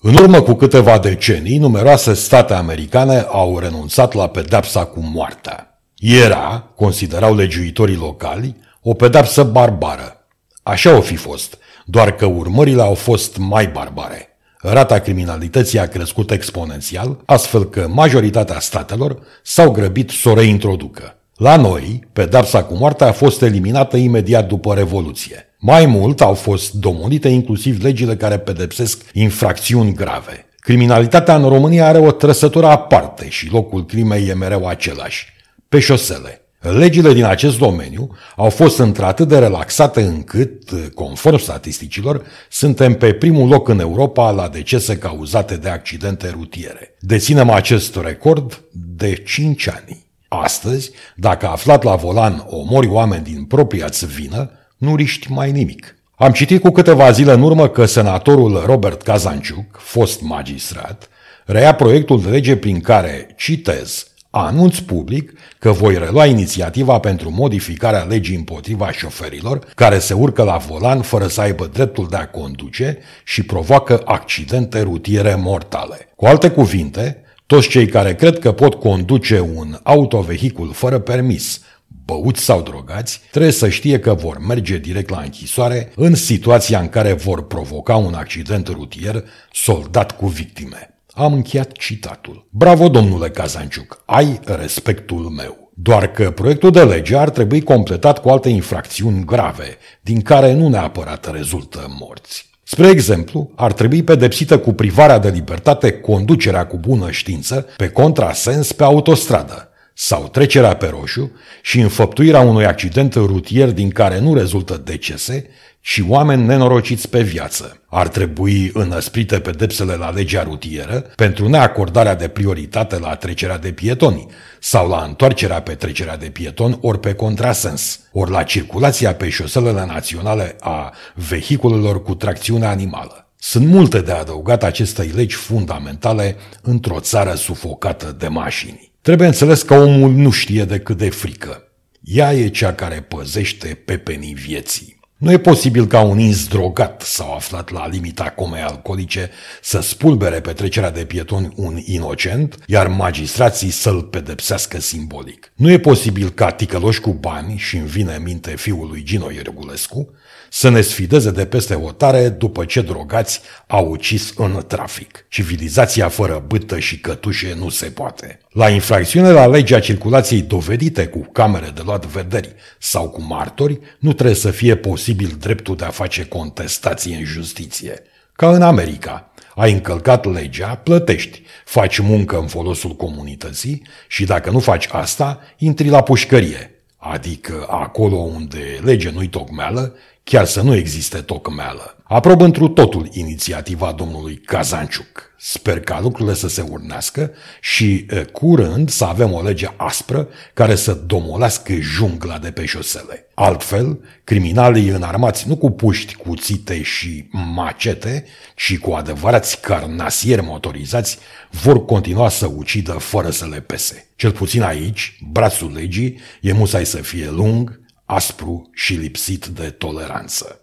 În urmă cu câteva decenii, numeroase state americane au renunțat la pedepsa cu moartea. Era, considerau legiuitorii locali, o pedepsă barbară. Așa o fi fost, doar că urmările au fost mai barbare. Rata criminalității a crescut exponențial, astfel că majoritatea statelor s-au grăbit să o reintroducă. La noi, pedapsa cu moartea a fost eliminată imediat după Revoluție. Mai mult au fost domolite inclusiv legile care pedepsesc infracțiuni grave. Criminalitatea în România are o trăsătură aparte și locul crimei e mereu același. Pe șosele. Legile din acest domeniu au fost într-atât de relaxate încât, conform statisticilor, suntem pe primul loc în Europa la decese cauzate de accidente rutiere. Deținem acest record de 5 ani. Astăzi, dacă aflat la volan omori oameni din propria-ți vină, nu riști mai nimic. Am citit cu câteva zile în urmă că senatorul Robert Kazanciuc, fost magistrat, reia proiectul de lege prin care, citez, anunț public că voi relua inițiativa pentru modificarea legii împotriva șoferilor care se urcă la volan fără să aibă dreptul de a conduce și provoacă accidente rutiere mortale. Cu alte cuvinte, toți cei care cred că pot conduce un autovehicul fără permis, băuți sau drogați, trebuie să știe că vor merge direct la închisoare în situația în care vor provoca un accident rutier soldat cu victime. Am încheiat citatul. Bravo, domnule Cazanciuc, ai respectul meu. Doar că proiectul de lege ar trebui completat cu alte infracțiuni grave, din care nu neapărat rezultă morți. Spre exemplu, ar trebui pedepsită cu privarea de libertate conducerea cu bună știință pe contrasens pe autostradă sau trecerea pe roșu și înfăptuirea unui accident rutier din care nu rezultă decese, și oameni nenorociți pe viață. Ar trebui înăsprite pedepsele la legea rutieră pentru neacordarea de prioritate la trecerea de pietoni sau la întoarcerea pe trecerea de pieton ori pe contrasens, ori la circulația pe șoselele naționale a vehiculelor cu tracțiune animală. Sunt multe de adăugat acestei legi fundamentale într-o țară sufocată de mașini. Trebuie înțeles că omul nu știe decât de frică. Ea e cea care păzește pepenii vieții. Nu e posibil ca un ins drogat sau aflat la limita comei alcoolice să spulbere petrecerea de pietoni un inocent, iar magistrații să-l pedepsească simbolic. Nu e posibil ca ticăloși cu bani și în vine minte fiul lui Gino Iergulescu să ne sfideze de peste hotare după ce drogați au ucis în trafic. Civilizația fără bâtă și cătușe nu se poate. La infracțiune la legea circulației dovedite cu camere de luat vederi sau cu martori, nu trebuie să fie posibil dreptul de a face contestație în justiție. Ca în America, ai încălcat legea, plătești, faci muncă în folosul comunității și dacă nu faci asta, intri la pușcărie, adică acolo unde legea nu-i tocmeală, chiar să nu existe tocmeală. Aprob întru totul inițiativa domnului Kazanciuc. Sper ca lucrurile să se urnească și curând să avem o lege aspră care să domolească jungla de pe șosele. Altfel, criminalii înarmați nu cu puști, cuțite și macete, ci cu adevărați carnasieri motorizați, vor continua să ucidă fără să le pese. Cel puțin aici, brațul legii e musai să fie lung, aspru și lipsit de toleranță.